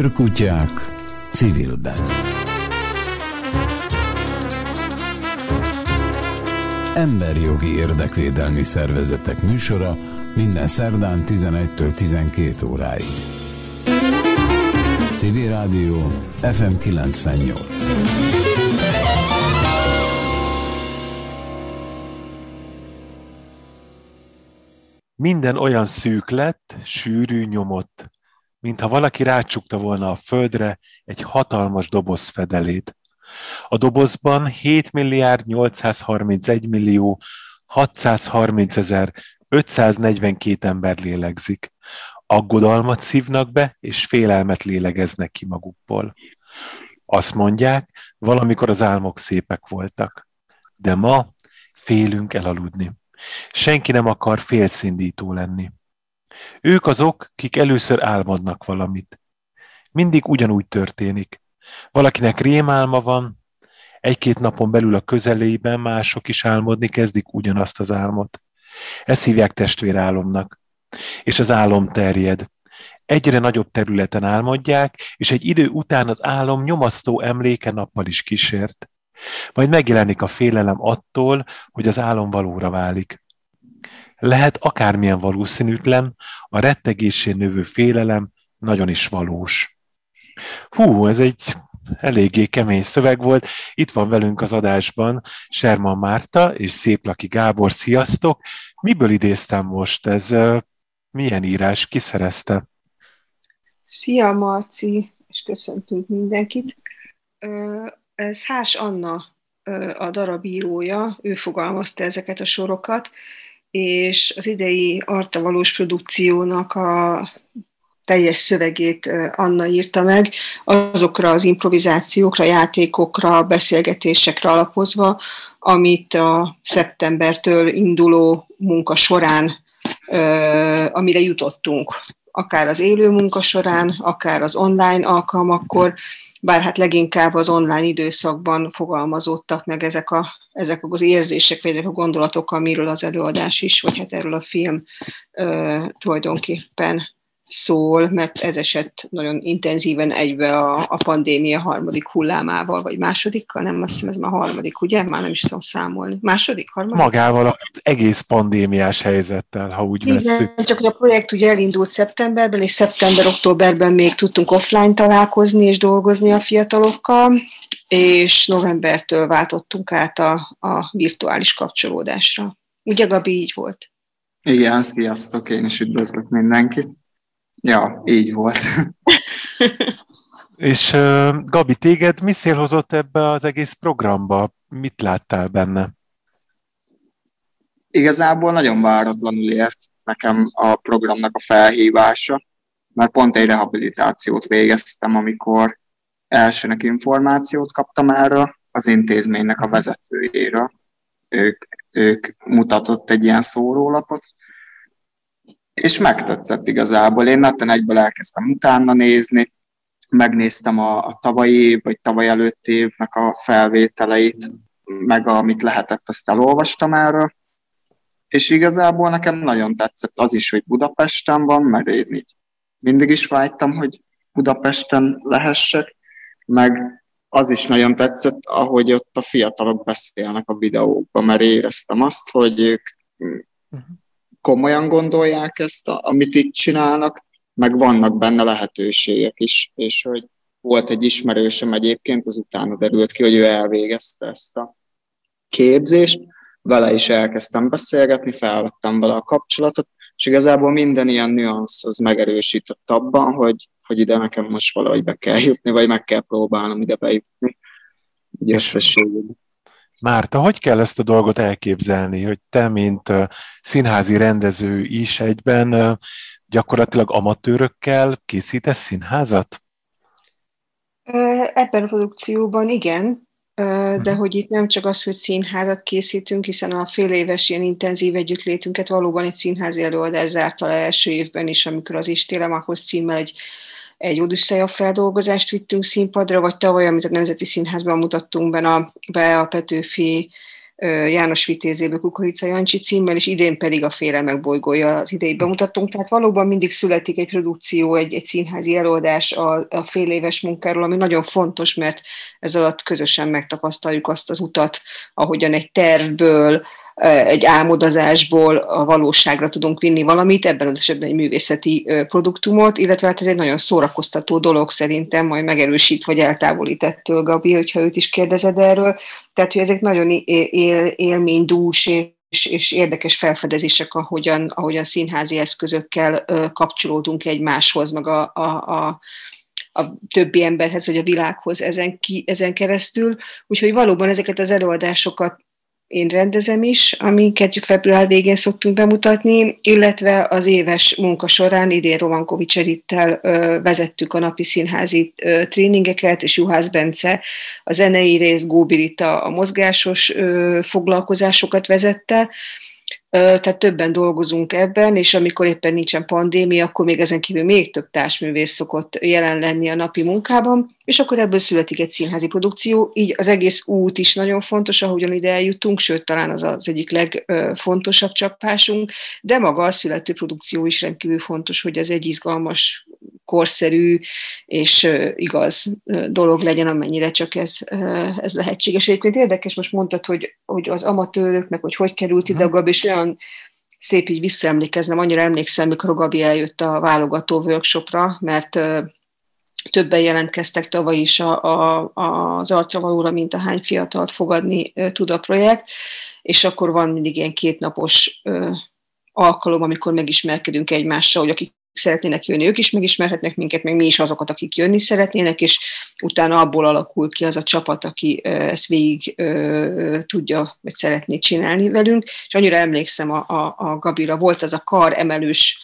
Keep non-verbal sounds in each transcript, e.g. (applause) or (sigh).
Őrkutyák civilben. Emberjogi érdekvédelmi szervezetek műsora minden szerdán 11-től 12 óráig. Civil Rádió FM 98. Minden olyan szűk lett, sűrű nyomott, mintha valaki rácsukta volna a földre egy hatalmas doboz fedelét. A dobozban 7 milliárd 831 millió 630 ezer 542 ember lélegzik. Aggodalmat szívnak be, és félelmet lélegeznek ki magukból. Azt mondják, valamikor az álmok szépek voltak. De ma félünk elaludni. Senki nem akar félszindító lenni. Ők azok, kik először álmodnak valamit. Mindig ugyanúgy történik. Valakinek rémálma van, egy-két napon belül a közelében mások is álmodni kezdik ugyanazt az álmot. Ezt hívják testvérálomnak. És az álom terjed. Egyre nagyobb területen álmodják, és egy idő után az álom nyomasztó emléke nappal is kísért. Majd megjelenik a félelem attól, hogy az álom valóra válik. Lehet akármilyen valószínűtlen, a rettegésén növő félelem nagyon is valós. Hú, ez egy eléggé kemény szöveg volt. Itt van velünk az adásban Serman Márta és Széplaki Gábor. Sziasztok! Miből idéztem most? Ez milyen írás? Ki szerezte? Szia, Marci, és köszöntünk mindenkit. Ez Hás Anna a darabírója, ő fogalmazta ezeket a sorokat, és az idei Arta Valós produkciónak a teljes szövegét Anna írta meg, azokra az improvizációkra, játékokra, beszélgetésekre alapozva, amit a szeptembertől induló munka során, amire jutottunk, akár az élő munka során, akár az online alkalmakkor, bár hát leginkább az online időszakban fogalmazódtak meg ezek, a, ezek az érzések, vagy ezek a gondolatok, amiről az előadás is, vagy hát erről a film ö, tulajdonképpen szól, mert ez esett nagyon intenzíven egybe a, a pandémia harmadik hullámával, vagy másodikkal, nem azt hiszem, ez már harmadik, ugye? Már nem is tudom számolni. Második, harmadik? Magával az egész pandémiás helyzettel, ha úgy Igen, vesszük. csak hogy a projekt ugye elindult szeptemberben, és szeptember-októberben még tudtunk offline találkozni és dolgozni a fiatalokkal, és novembertől váltottunk át a, a virtuális kapcsolódásra. Ugye, Gabi, így volt? Igen, sziasztok, én is üdvözlök mindenkit. Ja, így volt. (laughs) És Gabi, téged mi szélhozott ebbe az egész programba? Mit láttál benne? Igazából nagyon váratlanul ért nekem a programnak a felhívása, mert pont egy rehabilitációt végeztem, amikor elsőnek információt kaptam erről, az intézménynek a vezetőjéről. Ők, ők mutatott egy ilyen szórólapot, és megtetszett igazából. Én netten egyből elkezdtem utána nézni, megnéztem a, a tavalyi év, vagy tavaly előtt évnek a felvételeit, meg amit lehetett, azt elolvastam erről. És igazából nekem nagyon tetszett az is, hogy Budapesten van, mert én így mindig is vágytam, hogy Budapesten lehessek, meg az is nagyon tetszett, ahogy ott a fiatalok beszélnek a videókban, mert éreztem azt, hogy ők uh-huh komolyan gondolják ezt, a, amit itt csinálnak, meg vannak benne lehetőségek is, és hogy volt egy ismerősöm egyébként, az utána derült ki, hogy ő elvégezte ezt a képzést, vele is elkezdtem beszélgetni, felvettem vele a kapcsolatot, és igazából minden ilyen nüansz az megerősített abban, hogy, hogy ide nekem most valahogy be kell jutni, vagy meg kell próbálnom ide bejutni. Egy összességében. Márta, hogy kell ezt a dolgot elképzelni, hogy te, mint színházi rendező is egyben gyakorlatilag amatőrökkel készítesz színházat? Ebben a produkcióban igen, de uh-huh. hogy itt nem csak az, hogy színházat készítünk, hiszen a fél éves ilyen intenzív együttlétünket valóban egy színházi előadás zárta le első évben is, amikor az Istélem ahhoz címmel egy egy Odüsszeja feldolgozást vittünk színpadra, vagy tavaly, amit a Nemzeti Színházban mutattunk be a, be a Petőfi János Vitézéből Kukorica Jancsi címmel, és idén pedig a Félelmek bolygója az idei bemutatunk. Tehát valóban mindig születik egy produkció, egy, egy színházi előadás a, a fél éves munkáról, ami nagyon fontos, mert ez alatt közösen megtapasztaljuk azt az utat, ahogyan egy tervből, egy álmodozásból a valóságra tudunk vinni valamit, ebben az esetben egy művészeti produktumot, illetve hát ez egy nagyon szórakoztató dolog szerintem, majd megerősít vagy eltávolít ettől, Gabi, hogyha őt is kérdezed erről. Tehát, hogy ezek nagyon él, élménydús és, és érdekes felfedezések, ahogyan, ahogyan színházi eszközökkel kapcsolódunk egymáshoz, meg a, a, a a többi emberhez, vagy a világhoz ezen, ki, ezen keresztül. Úgyhogy valóban ezeket az előadásokat én rendezem is, amiket február végén szoktunk bemutatni, illetve az éves munka során idén Rovankovics Edittel vezettük a napi színházi tréningeket, és Juhász Bence a zenei rész, Góbirita a mozgásos foglalkozásokat vezette, tehát többen dolgozunk ebben, és amikor éppen nincsen pandémia, akkor még ezen kívül még több társművész szokott jelen lenni a napi munkában, és akkor ebből születik egy színházi produkció, így az egész út is nagyon fontos, ahogyan ide eljutunk, sőt, talán az az egyik legfontosabb csapásunk, de maga a születő produkció is rendkívül fontos, hogy ez egy izgalmas, korszerű és igaz dolog legyen, amennyire csak ez, ez lehetséges. Egyébként érdekes, most mondtad, hogy, hogy az amatőröknek, hogy hogy került ide a Gabi, és olyan szép így visszaemlékeznem, annyira emlékszem, mikor a Gabi eljött a válogató workshopra, mert többen jelentkeztek tavaly is a, a, az artra valóra, mint a hány fiatalt fogadni tud a projekt, és akkor van mindig ilyen kétnapos alkalom, amikor megismerkedünk egymással, hogy akik szeretnének jönni, ők is megismerhetnek minket, meg mi is azokat, akik jönni szeretnének, és utána abból alakul ki az a csapat, aki ezt végig tudja, vagy szeretné csinálni velünk. És annyira emlékszem a, a, a Gabira, volt az a kar emelős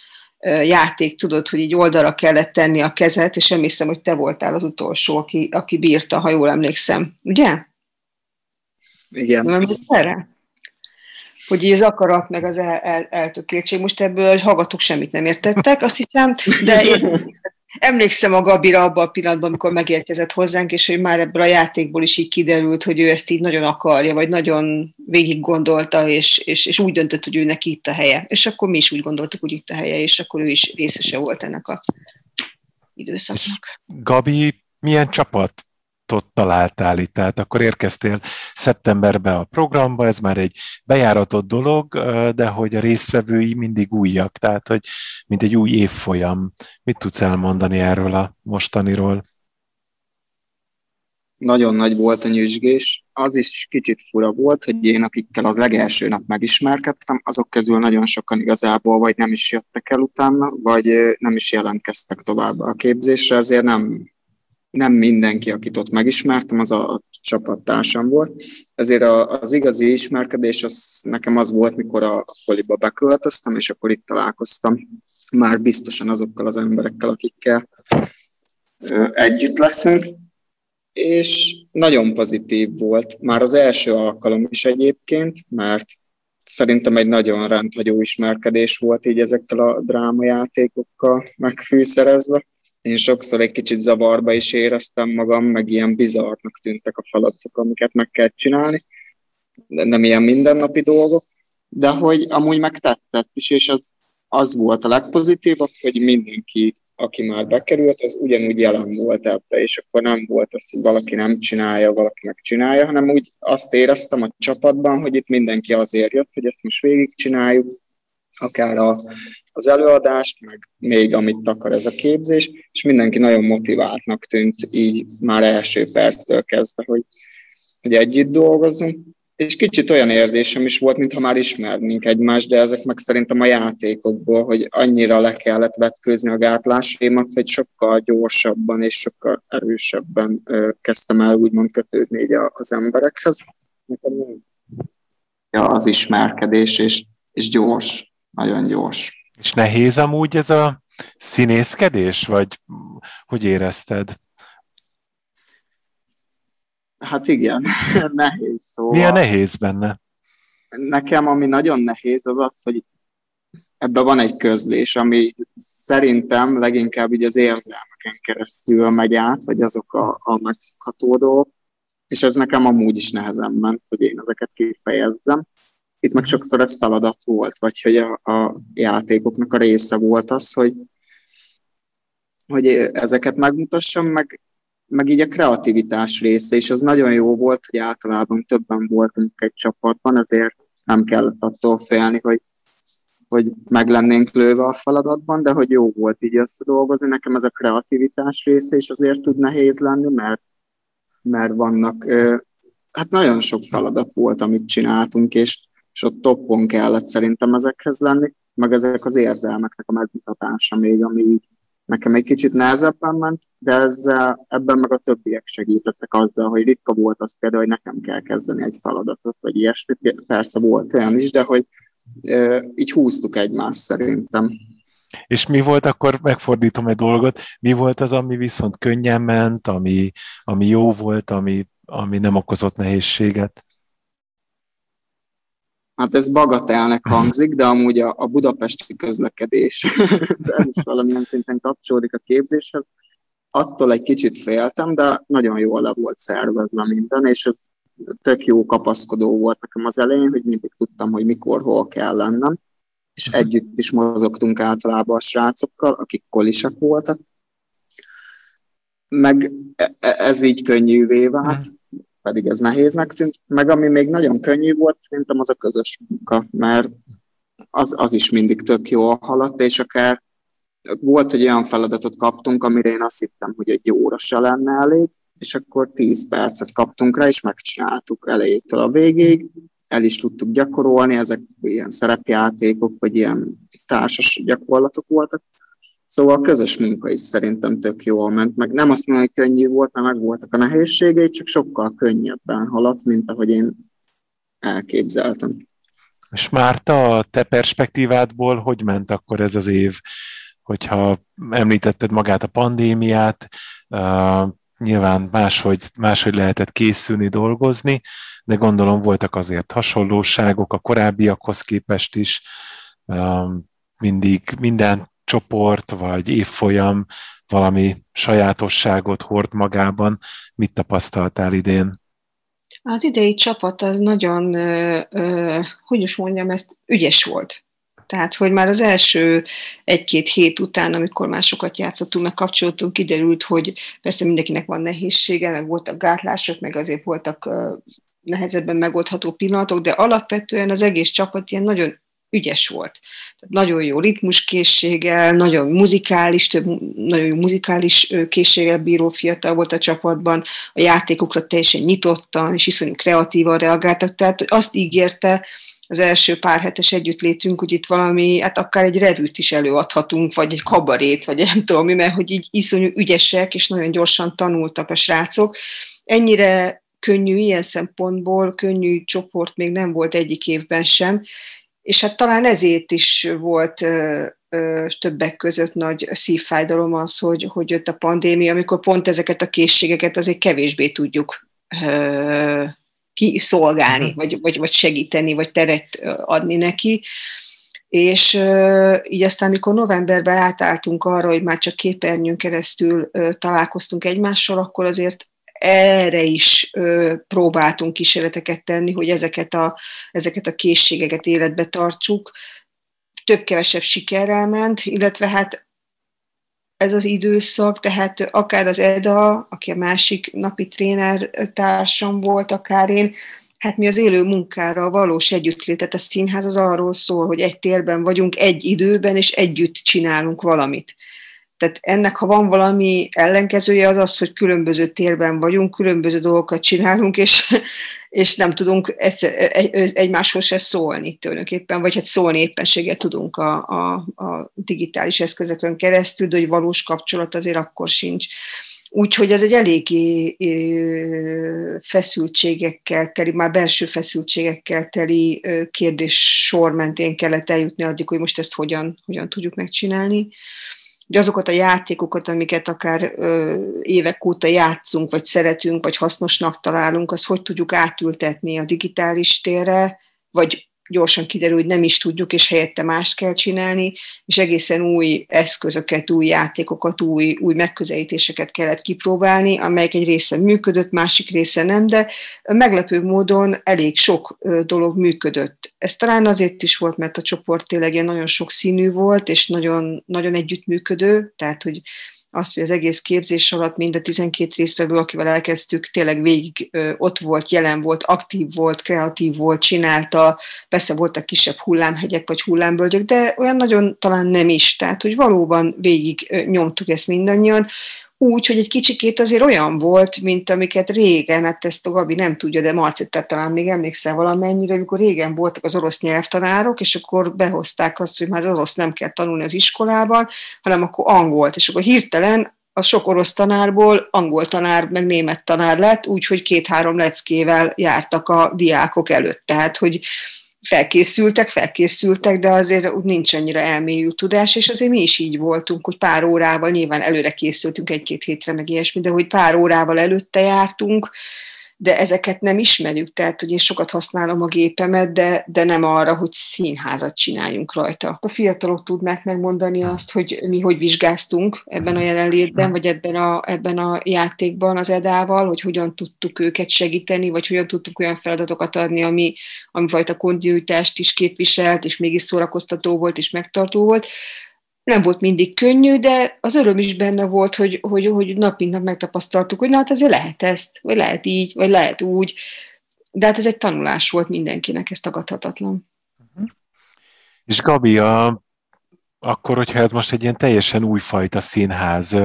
játék, tudod, hogy így oldalra kellett tenni a kezet, és emlékszem, hogy te voltál az utolsó, aki, aki bírta, ha jól emlékszem. Ugye? Igen. Nem erre? Hogy így az akarat, meg az el, el, eltökéltség, most ebből hallgatók semmit nem értettek, azt hiszem, de én (laughs) emlékszem a Gabira abban a pillanatban, amikor megérkezett hozzánk, és hogy már ebből a játékból is így kiderült, hogy ő ezt így nagyon akarja, vagy nagyon végig gondolta, és, és, és úgy döntött, hogy ő neki itt a helye. És akkor mi is úgy gondoltuk, hogy itt a helye, és akkor ő is részese volt ennek a időszaknak. Gabi, milyen csapat csapatot találtál itt, tehát akkor érkeztél szeptemberbe a programba, ez már egy bejáratott dolog, de hogy a résztvevői mindig újak, tehát hogy mint egy új évfolyam. Mit tudsz elmondani erről a mostaniról? Nagyon nagy volt a nyüzsgés. Az is kicsit fura volt, hogy én, akikkel az legelső nap megismerkedtem, azok közül nagyon sokan igazából vagy nem is jöttek el utána, vagy nem is jelentkeztek tovább a képzésre, ezért nem nem mindenki, akit ott megismertem, az a csapattársam volt. Ezért az igazi ismerkedés az nekem az volt, mikor a koliba beköltöztem, és akkor itt találkoztam már biztosan azokkal az emberekkel, akikkel együtt leszünk. És nagyon pozitív volt, már az első alkalom is egyébként, mert szerintem egy nagyon rendhagyó ismerkedés volt így ezekkel a drámajátékokkal megfűszerezve én sokszor egy kicsit zavarba is éreztem magam, meg ilyen bizarnak tűntek a feladatok, amiket meg kell csinálni, de nem ilyen mindennapi dolgok, de hogy amúgy megtetszett is, és az, az volt a legpozitívabb, hogy mindenki, aki már bekerült, az ugyanúgy jelen volt ebbe, és akkor nem volt az, hogy valaki nem csinálja, valaki megcsinálja, hanem úgy azt éreztem a csapatban, hogy itt mindenki azért jött, hogy ezt most végigcsináljuk, akár a, az előadást, meg még amit akar ez a képzés, és mindenki nagyon motiváltnak tűnt így már első perctől kezdve, hogy, hogy együtt dolgozzunk. És kicsit olyan érzésem is volt, mintha már ismernénk egymást, de ezek meg szerintem a játékokból, hogy annyira le kellett vetkőzni a gátlásaimat, hogy sokkal gyorsabban és sokkal erősebben ö, kezdtem el úgymond kötődni így az emberekhez. Nekem az ismerkedés, és, és gyors nagyon gyors. És nehéz amúgy ez a színészkedés, vagy hogy érezted? Hát igen, (laughs) nehéz szóval. Mi a nehéz benne? Nekem ami nagyon nehéz az az, hogy ebben van egy közlés, ami szerintem leginkább így az érzelmeken keresztül megy át, vagy azok a, a megfogható és ez nekem amúgy is nehezen ment, hogy én ezeket kifejezzem. Itt meg sokszor ez feladat volt, vagy hogy a, a játékoknak a része volt az, hogy, hogy ezeket megmutassam, meg, meg így a kreativitás része, és az nagyon jó volt, hogy általában többen voltunk egy csapatban, ezért nem kellett attól félni, hogy, hogy meg lennénk lőve a feladatban, de hogy jó volt így összedolgozni. Nekem ez a kreativitás része is azért tud nehéz lenni, mert, mert vannak, hát nagyon sok feladat volt, amit csináltunk, és, és ott toppon kellett szerintem ezekhez lenni, meg ezek az érzelmeknek a megmutatása még, ami így nekem egy kicsit nehezebben ment, de ezzel, ebben meg a többiek segítettek azzal, hogy ritka volt az például, hogy nekem kell kezdeni egy feladatot, vagy ilyesmi. Persze volt olyan is, de hogy e, így húztuk egymást szerintem. És mi volt, akkor megfordítom egy dolgot, mi volt az, ami viszont könnyen ment, ami, ami jó volt, ami, ami nem okozott nehézséget? Hát ez bagatelnek hangzik, de amúgy a, a budapesti közlekedés, (laughs) de ez is valamilyen szinten kapcsolódik a képzéshez. Attól egy kicsit féltem, de nagyon jól le volt szervezve minden, és ez tök jó kapaszkodó volt nekem az elején, hogy mindig tudtam, hogy mikor, hol kell lennem, és mhm. együtt is mozogtunk általában a srácokkal, akik kolisek voltak, meg e, e, ez így könnyűvé vált, mhm pedig ez nehéznek tűnt. Meg ami még nagyon könnyű volt, szerintem az a közös munka, mert az, az is mindig tök jó haladt, és akár volt, hogy olyan feladatot kaptunk, amire én azt hittem, hogy egy óra se lenne elég, és akkor 10 percet kaptunk rá, és megcsináltuk elejétől a végéig, el is tudtuk gyakorolni, ezek ilyen szerepjátékok, vagy ilyen társas gyakorlatok voltak, Szóval a közös munka is szerintem tök jól ment, meg nem azt mondom, hogy könnyű volt, mert meg voltak a nehézségei, csak sokkal könnyebben haladt, mint ahogy én elképzeltem. És Márta, a te perspektívádból hogy ment akkor ez az év? Hogyha említetted magát a pandémiát, uh, nyilván máshogy, máshogy lehetett készülni, dolgozni, de gondolom voltak azért hasonlóságok a korábbiakhoz képest is. Uh, mindig minden csoport vagy évfolyam valami sajátosságot hord magában. Mit tapasztaltál idén? Az idei csapat az nagyon, ö, ö, hogy is mondjam, ezt ügyes volt. Tehát, hogy már az első egy-két hét után, amikor már játszottunk, meg kapcsoltunk, kiderült, hogy persze mindenkinek van nehézsége, meg voltak gátlások, meg azért voltak nehezebben megoldható pillanatok, de alapvetően az egész csapat ilyen nagyon ügyes volt. Tehát nagyon jó ritmuskészséggel, nagyon muzikális, több nagyon jó muzikális készséggel bíró fiatal volt a csapatban, a játékokra teljesen nyitottan és iszonyú kreatívan reagáltak, tehát azt ígérte, az első pár hetes együttlétünk, hogy itt valami, hát akár egy revűt is előadhatunk, vagy egy kabarét, vagy nem tudom mi, mert hogy így iszonyú ügyesek, és nagyon gyorsan tanultak a srácok. Ennyire könnyű ilyen szempontból, könnyű csoport még nem volt egyik évben sem, és hát talán ezért is volt ö, ö, többek között nagy szívfájdalom az, hogy, hogy jött a pandémia, amikor pont ezeket a készségeket azért kevésbé tudjuk ö, kiszolgálni, uh-huh. vagy, vagy, vagy segíteni, vagy teret adni neki. És ö, így aztán, amikor novemberben átálltunk arra, hogy már csak képernyőn keresztül ö, találkoztunk egymással, akkor azért erre is ö, próbáltunk kísérleteket tenni, hogy ezeket a, ezeket a készségeket életbe tartsuk. Több-kevesebb sikerrel ment, illetve hát ez az időszak, tehát akár az EDA, aki a másik napi tréner társam volt, akár én, hát mi az élő munkára, a valós együttlétet, a színház az arról szól, hogy egy térben vagyunk, egy időben, és együtt csinálunk valamit. Tehát ennek, ha van valami ellenkezője, az az, hogy különböző térben vagyunk, különböző dolgokat csinálunk, és, és nem tudunk egyszer, egymáshoz se szólni tulajdonképpen, vagy hát szólni éppenséggel tudunk a, a, a digitális eszközökön keresztül, de hogy valós kapcsolat azért akkor sincs. Úgyhogy ez egy eléggé feszültségekkel teli, már belső feszültségekkel teli kérdés sor mentén kellett eljutni addig, hogy most ezt hogyan, hogyan tudjuk megcsinálni hogy azokat a játékokat, amiket akár ö, évek óta játszunk, vagy szeretünk, vagy hasznosnak találunk, az hogy tudjuk átültetni a digitális térre, vagy gyorsan kiderül, hogy nem is tudjuk, és helyette mást kell csinálni, és egészen új eszközöket, új játékokat, új, új megközelítéseket kellett kipróbálni, amelyek egy része működött, másik része nem, de meglepő módon elég sok dolog működött. Ez talán azért is volt, mert a csoport tényleg nagyon sok színű volt, és nagyon, nagyon együttműködő, tehát hogy az, hogy az egész képzés alatt mind a 12 résztvevő, akivel elkezdtük, tényleg végig ott volt, jelen volt, aktív volt, kreatív volt, csinálta, persze voltak kisebb hullámhegyek vagy hullámvölgyek, de olyan nagyon talán nem is, tehát hogy valóban végig nyomtuk ezt mindannyian, úgy, hogy egy kicsikét azért olyan volt, mint amiket régen, hát ezt a Gabi nem tudja, de Marci, talán még emlékszel valamennyire, amikor régen voltak az orosz nyelvtanárok, és akkor behozták azt, hogy már az orosz nem kell tanulni az iskolában, hanem akkor angolt, és akkor hirtelen a sok orosz tanárból angol tanár, meg német tanár lett, úgyhogy két-három leckével jártak a diákok előtt. Tehát, hogy felkészültek, felkészültek, de azért úgy nincs annyira elmélyű tudás, és azért mi is így voltunk, hogy pár órával, nyilván előre készültünk egy-két hétre, meg ilyesmi, de hogy pár órával előtte jártunk, de ezeket nem ismerjük, tehát hogy én sokat használom a gépemet, de, de nem arra, hogy színházat csináljunk rajta. A fiatalok tudnák megmondani azt, hogy mi hogy vizsgáztunk ebben a jelenlétben, vagy ebben a, ebben a játékban az Edával, hogy hogyan tudtuk őket segíteni, vagy hogyan tudtuk olyan feladatokat adni, ami, ami fajta kontinuitást is képviselt, és mégis szórakoztató volt, és megtartó volt nem volt mindig könnyű, de az öröm is benne volt, hogy, hogy, hogy nap mint nap megtapasztaltuk, hogy na hát azért lehet ezt, vagy lehet így, vagy lehet úgy. De hát ez egy tanulás volt mindenkinek, ez tagadhatatlan. Uh-huh. És Gabi, a, akkor, hogyha ez most egy ilyen teljesen újfajta színház,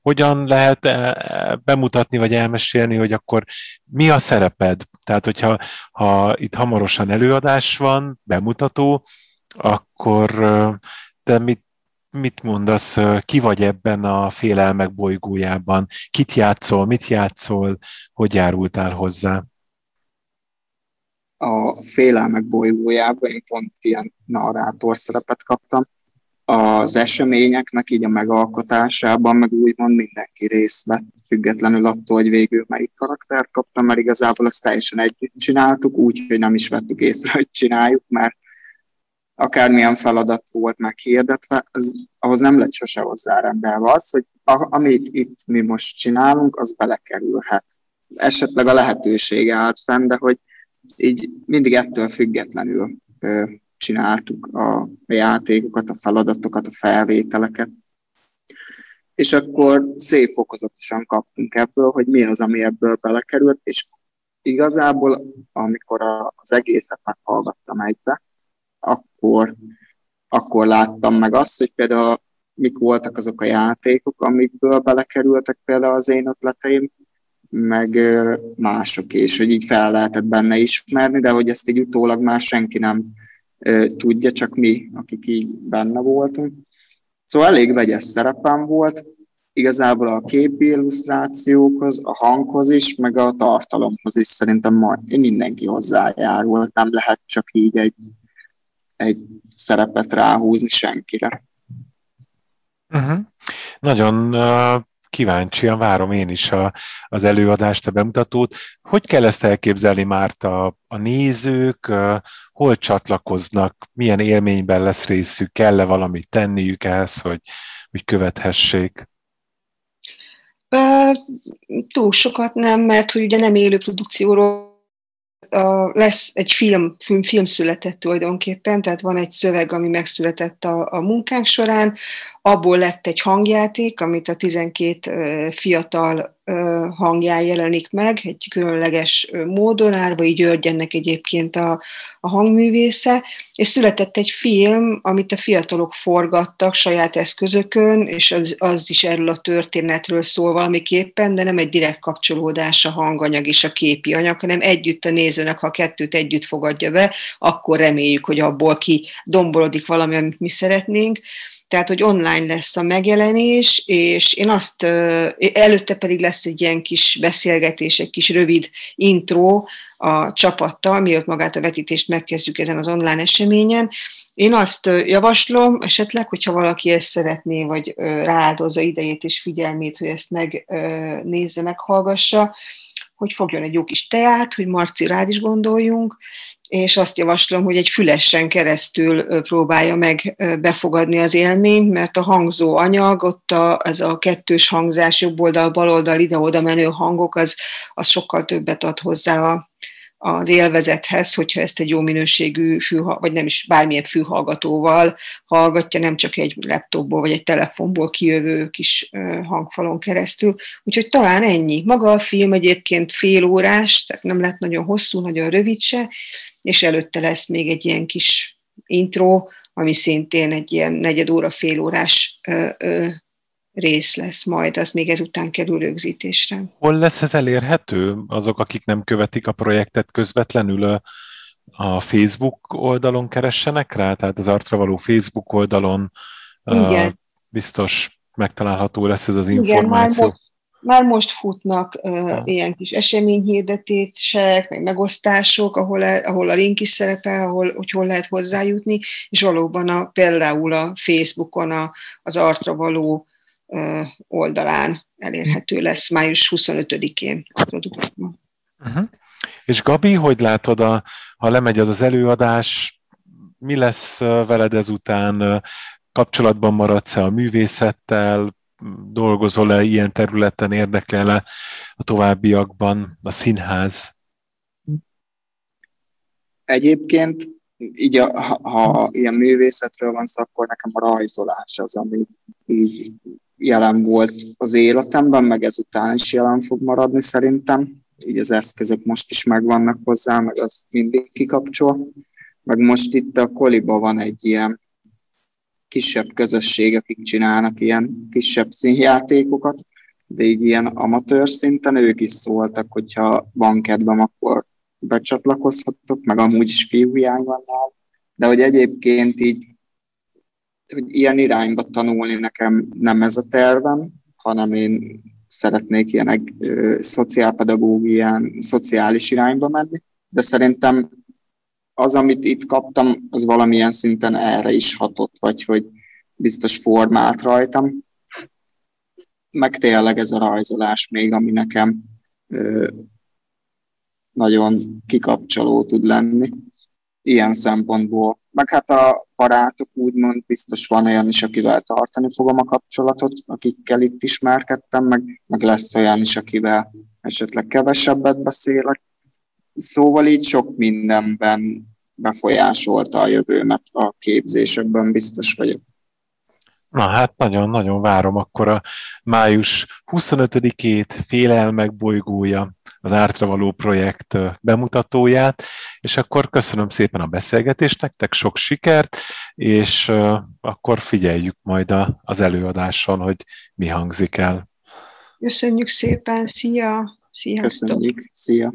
hogyan lehet e, bemutatni, vagy elmesélni, hogy akkor mi a szereped? Tehát, hogyha ha itt hamarosan előadás van, bemutató, akkor te mit, mit mondasz, ki vagy ebben a félelmek bolygójában? Kit játszol, mit játszol, hogy járultál hozzá? A félelmek bolygójában én pont ilyen narrátor szerepet kaptam. Az eseményeknek így a megalkotásában meg úgymond mindenki részt vett, függetlenül attól, hogy végül melyik karaktert kaptam, mert igazából azt teljesen együtt csináltuk, úgy, hogy nem is vettük észre, hogy csináljuk, mert akármilyen feladat volt meghirdetve, az, ahhoz nem lett sose hozzárendelve az, hogy a, amit itt mi most csinálunk, az belekerülhet. Esetleg a lehetősége állt fenn, de hogy így mindig ettől függetlenül ö, csináltuk a, játékokat, a feladatokat, a felvételeket. És akkor szép fokozatosan kaptunk ebből, hogy mi az, ami ebből belekerült, és igazából, amikor a, az egészet meghallgattam egybe, akkor, akkor láttam meg azt, hogy például mik voltak azok a játékok, amikből belekerültek például az én ötleteim, meg mások is, hogy így fel lehetett benne ismerni, de hogy ezt így utólag már senki nem tudja, csak mi, akik így benne voltunk. Szóval elég vegyes szerepem volt, igazából a képi illusztrációkhoz, a hanghoz is, meg a tartalomhoz is szerintem majd mindenki hozzájárult, nem lehet csak így egy egy szerepet ráhúzni senkire. Uh-huh. Nagyon uh, kíváncsian várom én is a, az előadást, a bemutatót. Hogy kell ezt elképzelni, Márta? A nézők uh, hol csatlakoznak, milyen élményben lesz részük, kell-e valamit tenniük ehhez, hogy, hogy követhessék? Uh, túl sokat nem, mert hogy ugye nem élő produkcióról a, lesz egy film, film, film született tulajdonképpen, tehát van egy szöveg, ami megszületett a, a munkánk során, abból lett egy hangjáték, amit a 12 fiatal hangján jelenik meg, egy különleges módon, Árvai György ennek egyébként a, a hangművésze, és született egy film, amit a fiatalok forgattak saját eszközökön, és az, az is erről a történetről szól valamiképpen, de nem egy direkt kapcsolódás a hanganyag és a képi anyag, hanem együtt a nézőnek, ha a kettőt együtt fogadja be, akkor reméljük, hogy abból ki domborodik valami, amit mi szeretnénk tehát hogy online lesz a megjelenés, és én azt, előtte pedig lesz egy ilyen kis beszélgetés, egy kis rövid intro a csapattal, mielőtt magát a vetítést megkezdjük ezen az online eseményen. Én azt javaslom, esetleg, hogyha valaki ezt szeretné, vagy rááldozza idejét és figyelmét, hogy ezt megnézze, meghallgassa, hogy fogjon egy jó kis teát, hogy Marci rád is gondoljunk, és azt javaslom, hogy egy fülessen keresztül próbálja meg befogadni az élményt, mert a hangzó anyag, ott a, ez a kettős hangzás, jobb oldal, bal oldal, ide-oda menő hangok, az, az sokkal többet ad hozzá a, az élvezethez, hogyha ezt egy jó minőségű fű, vagy nem is bármilyen fűhallgatóval hallgatja, nem csak egy laptopból vagy egy telefonból kijövő kis hangfalon keresztül. Úgyhogy talán ennyi. Maga a film egyébként fél órás, tehát nem lett nagyon hosszú, nagyon rövid se, és előtte lesz még egy ilyen kis intro, ami szintén egy ilyen negyed óra, fél órás ö, ö, rész lesz majd, az még ezután kerül rögzítésre. Hol lesz ez elérhető? Azok, akik nem követik a projektet közvetlenül a Facebook oldalon keressenek rá? Tehát az artra való Facebook oldalon Igen. biztos megtalálható lesz ez az információ. Igen, már most, futnak uh, ilyen kis eseményhirdetések, meg megosztások, ahol, ahol a link is szerepel, ahol, hogy hol lehet hozzájutni, és valóban a, például a Facebookon a, az artra való oldalán elérhető lesz május 25-én a produktum. Uh-huh. És Gabi, hogy látod, a, ha lemegy az az előadás, mi lesz veled ezután? Kapcsolatban maradsz-e a művészettel? Dolgozol-e ilyen területen? Érdekel-e a továbbiakban a színház? Egyébként így a, ha, ha ilyen művészetről van szó, akkor nekem a rajzolás az, ami így jelen volt az életemben, meg ezután is jelen fog maradni szerintem. Így az eszközök most is megvannak hozzá, meg az mindig kikapcsol. Meg most itt a Koliba van egy ilyen kisebb közösség, akik csinálnak ilyen kisebb színjátékokat, de így ilyen amatőr szinten ők is szóltak, hogyha van kedvem, akkor becsatlakozhatok, meg amúgy is fiúhiány van de hogy egyébként így hogy ilyen irányba tanulni nekem nem ez a tervem, hanem én szeretnék ilyen szociálpedagógián, szociális irányba menni, de szerintem az, amit itt kaptam, az valamilyen szinten erre is hatott, vagy hogy biztos formált rajtam. Meg tényleg ez a rajzolás még, ami nekem ö, nagyon kikapcsoló tud lenni ilyen szempontból. Meg hát a barátok úgymond biztos van olyan is, akivel tartani fogom a kapcsolatot, akikkel itt ismerkedtem, meg, meg lesz olyan is, akivel esetleg kevesebbet beszélek. Szóval így sok mindenben befolyásolta a jövőmet a képzésekben, biztos vagyok. Na hát nagyon-nagyon várom akkor a május 25-ét félelmek bolygója az Ártra való projekt bemutatóját, és akkor köszönöm szépen a beszélgetést nektek, sok sikert, és akkor figyeljük majd a, az előadáson, hogy mi hangzik el. Köszönjük szépen, szia! Sziasztok! Köszönjük, szia!